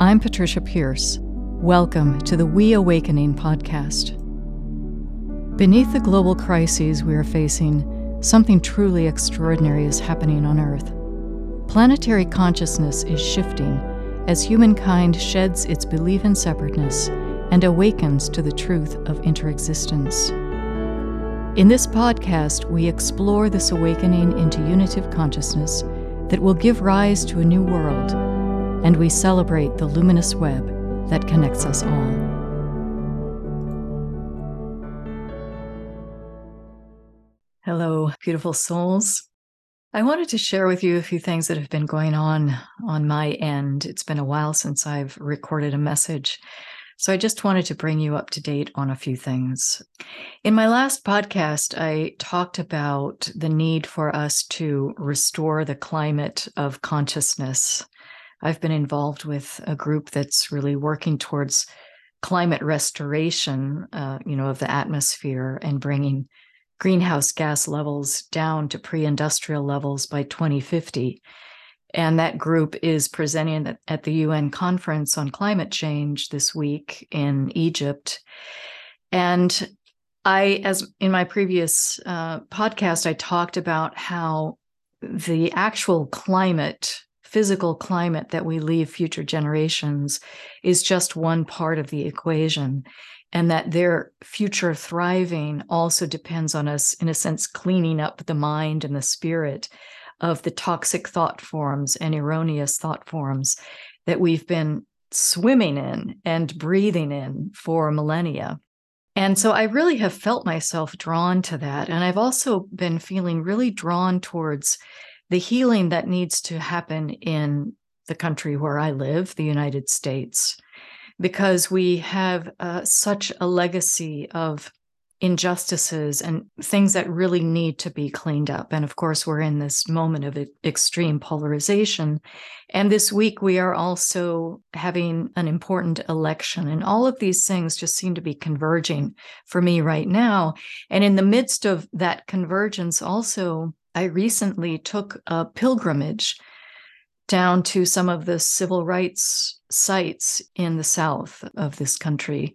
I'm Patricia Pearce. Welcome to the WeAwakening podcast. Beneath the global crises we are facing, something truly extraordinary is happening on Earth. Planetary consciousness is shifting as humankind sheds its belief in separateness and awakens to the truth of interexistence. In this podcast, we explore this awakening into unitive consciousness that will give rise to a new world, and we celebrate the luminous web that connects us all. Hello, beautiful souls. I wanted to share with you a few things that have been going on on my end. It's been a while since I've recorded a message so I just wanted to bring you up to date on a few things. In my last podcast, I talked about the need for us to restore the climate of consciousness. I've been involved with a group that's really working towards climate restoration, uh, you know, of the atmosphere and bringing greenhouse gas levels down to pre-industrial levels by 2050 and that group is presenting at the UN conference on climate change this week in Egypt. And I, as in my previous uh, podcast, I talked about how the actual climate, physical climate that we leave future generations, is just one part of the equation. And that their future thriving also depends on us, in a sense, cleaning up the mind and the spirit of the toxic thought forms and erroneous thought forms that we've been swimming in and breathing in for millennia. And so I really have felt myself drawn to that. And I've also been feeling really drawn towards the healing that needs to happen in the country where I live, the United States, because we have uh, such a legacy of injustices and things that really need to be cleaned up. And of course, we're in this moment of extreme polarization. And this week, we are also having an important election. And all of these things just seem to be converging for me right now. And in the midst of that convergence, also, I recently took a pilgrimage down to some of the civil rights sites in the south of this country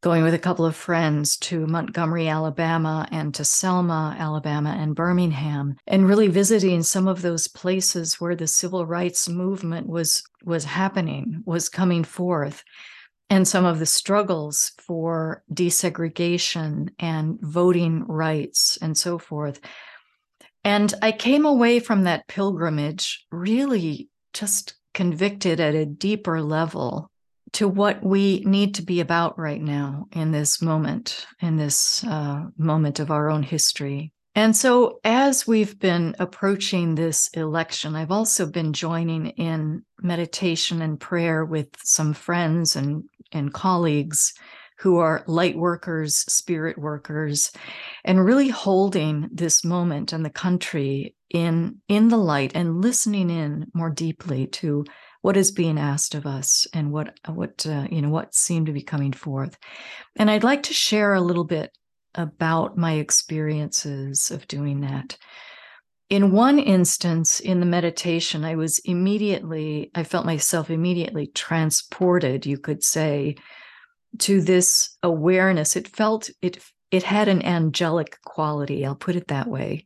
going with a couple of friends to Montgomery, Alabama, and to Selma, Alabama, and Birmingham, and really visiting some of those places where the civil rights movement was was happening, was coming forth, and some of the struggles for desegregation and voting rights and so forth. And I came away from that pilgrimage really just convicted at a deeper level to what we need to be about right now in this moment, in this uh, moment of our own history. And so, as we've been approaching this election, I've also been joining in meditation and prayer with some friends and, and colleagues who are light workers, spirit workers, and really holding this moment and the country in, in the light and listening in more deeply to what is being asked of us and what what uh, you know what seemed to be coming forth. And i'd like to share a little bit about my experiences of doing that. In one instance in the meditation i was immediately i felt myself immediately transported you could say to this awareness it felt it it had an angelic quality i'll put it that way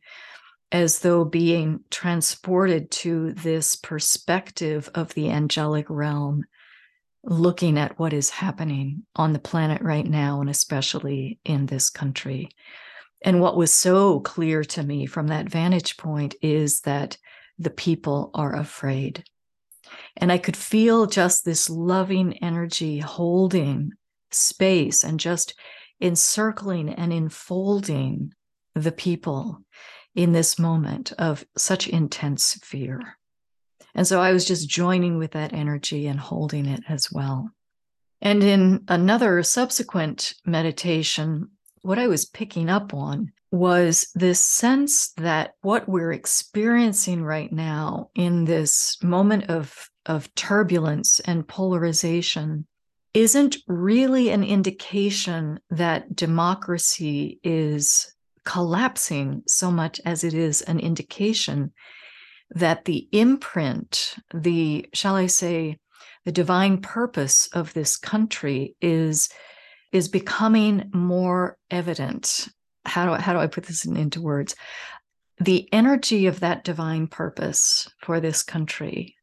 as though being transported to this perspective of the angelic realm, looking at what is happening on the planet right now, and especially in this country. And what was so clear to me from that vantage point is that the people are afraid. And I could feel just this loving energy holding space and just encircling and enfolding the people in this moment of such intense fear. And so I was just joining with that energy and holding it as well. And in another subsequent meditation, what I was picking up on was this sense that what we're experiencing right now in this moment of, of turbulence and polarization isn't really an indication that democracy is collapsing so much as it is an indication that the imprint, the, shall I say, the divine purpose of this country is is becoming more evident. How do I, how do I put this in, into words? The energy of that divine purpose for this country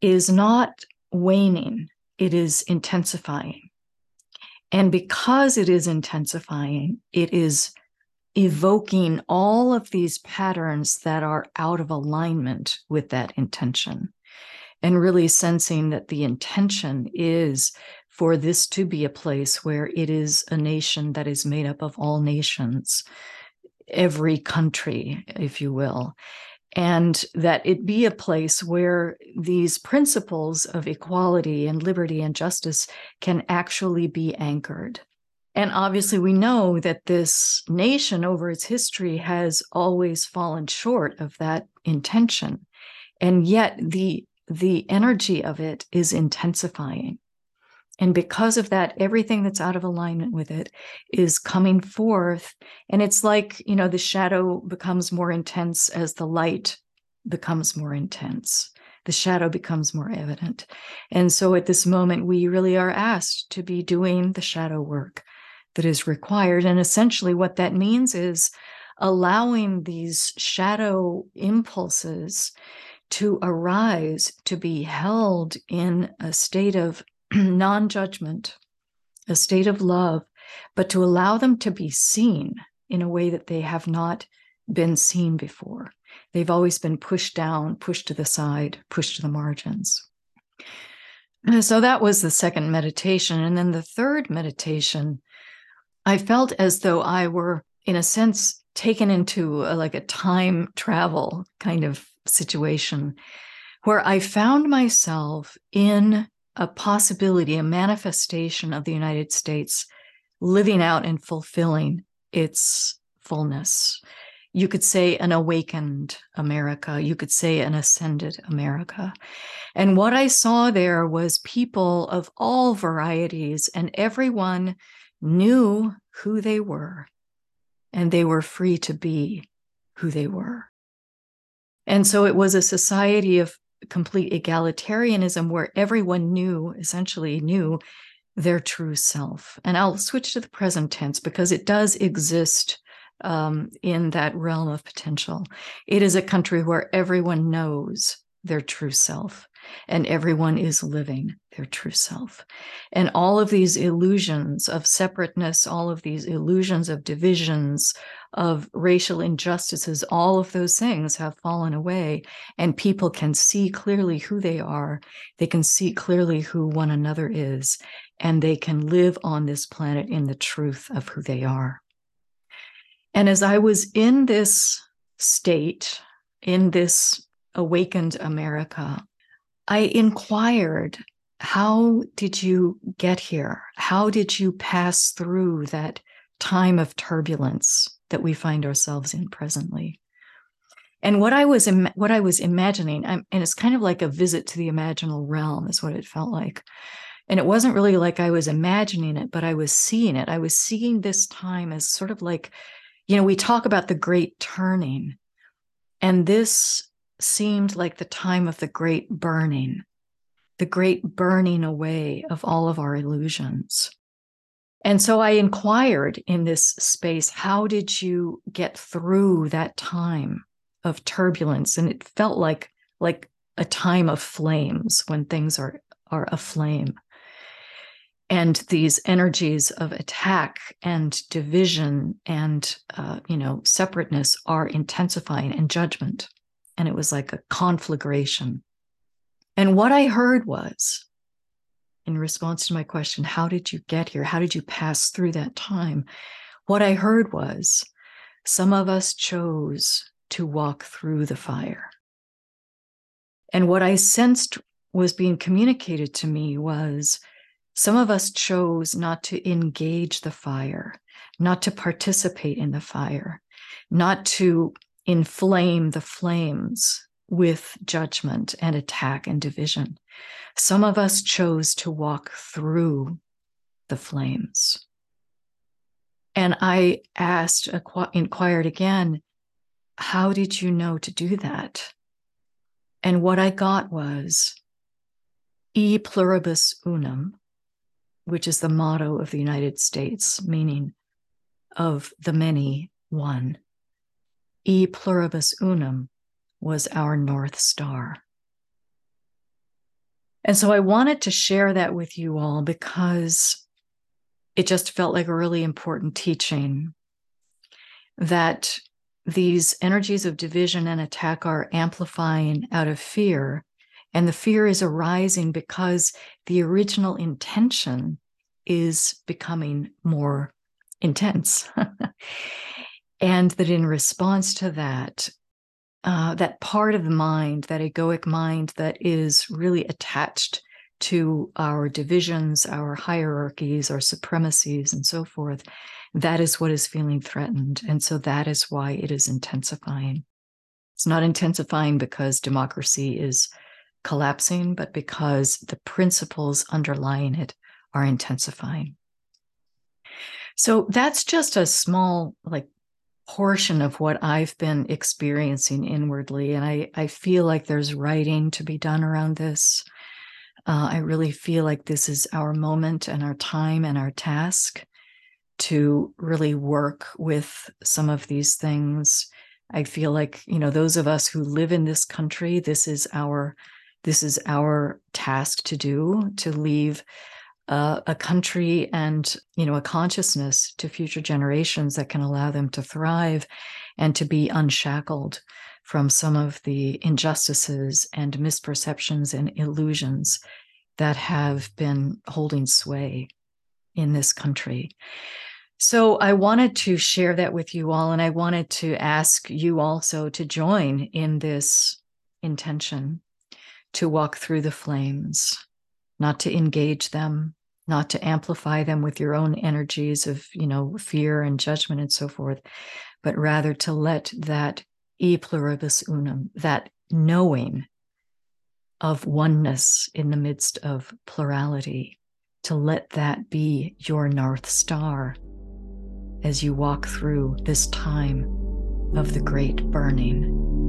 is not waning it is intensifying. And because it is intensifying it is evoking all of these patterns that are out of alignment with that intention and really sensing that the intention is for this to be a place where it is a nation that is made up of all nations, every country, if you will, and that it be a place where these principles of equality and liberty and justice can actually be anchored. And obviously, we know that this nation over its history has always fallen short of that intention. And yet, the, the energy of it is intensifying. And because of that, everything that's out of alignment with it is coming forth. And it's like, you know, the shadow becomes more intense as the light becomes more intense. The shadow becomes more evident. And so at this moment, we really are asked to be doing the shadow work that is required. And essentially, what that means is allowing these shadow impulses to arise, to be held in a state of non judgment, a state of love, but to allow them to be seen in a way that they have not been seen before. They've always been pushed down, pushed to the side, pushed to the margins. And so that was the second meditation. And then the third meditation I felt as though I were, in a sense, taken into a, like a time travel kind of situation where I found myself in a possibility, a manifestation of the United States living out and fulfilling its fullness. You could say an awakened America. You could say an ascended America. And what I saw there was people of all varieties, and everyone knew who they were and they were free to be who they were. And so it was a society of complete egalitarianism where everyone knew, essentially knew their true self. And I'll switch to the present tense because it does exist um, in that realm of potential. It is a country where everyone knows their true self and everyone is living their true self. And all of these illusions of separateness, all of these illusions of divisions, of racial injustices, all of those things have fallen away, and people can see clearly who they are. They can see clearly who one another is, and they can live on this planet in the truth of who they are. And as I was in this state, in this awakened America, I inquired, how did you get here? How did you pass through that time of turbulence that we find ourselves in presently? And what I was Im- what I was imagining, I'm, and it's kind of like a visit to the imaginal realm, is what it felt like. And it wasn't really like I was imagining it, but I was seeing it. I was seeing this time as sort of like, you know, we talk about the great turning, and this seemed like the time of the great burning, the great burning away of all of our illusions. And so I inquired in this space, how did you get through that time of turbulence? And it felt like like a time of flames when things are are aflame. And these energies of attack and division and uh, you know separateness are intensifying and judgment and it was like a conflagration. And what I heard was, in response to my question, How did you get here? How did you pass through that time? What I heard was, Some of us chose to walk through the fire. And what I sensed was being communicated to me was some of us chose not to engage the fire, not to participate in the fire, not to inflame the flames with judgment and attack and division. Some of us chose to walk through the flames. And I asked, inquired again, how did you know to do that? And what I got was, E pluribus unum, which is the motto of the United States, meaning of the many, one. E pluribus unum was our North Star. And so I wanted to share that with you all because it just felt like a really important teaching that these energies of division and attack are amplifying out of fear. And the fear is arising because the original intention is becoming more intense. and that in response to that, uh, that part of the mind, that egoic mind that is really attached to our divisions, our hierarchies, our supremacies, and so forth, that is what is feeling threatened. And so that is why it is intensifying. It's not intensifying because democracy is collapsing, but because the principles underlying it are intensifying. So that's just a small, like, portion of what I've been experiencing inwardly. And I, I feel like there's writing to be done around this. Uh, I really feel like this is our moment and our time and our task to really work with some of these things. I feel like, you know, those of us who live in this country, this is our this is our task to do to leave uh, a country and you know a consciousness to future generations that can allow them to thrive and to be unshackled from some of the injustices and misperceptions and illusions that have been holding sway in this country. So I wanted to share that with you all, and I wanted to ask you also to join in this intention to walk through the flames, not to engage them, not to amplify them with your own energies of, you know, fear and judgment and so forth, but rather to let that e pluribus unum, that knowing of oneness in the midst of plurality, to let that be your North Star as you walk through this time of the great burning.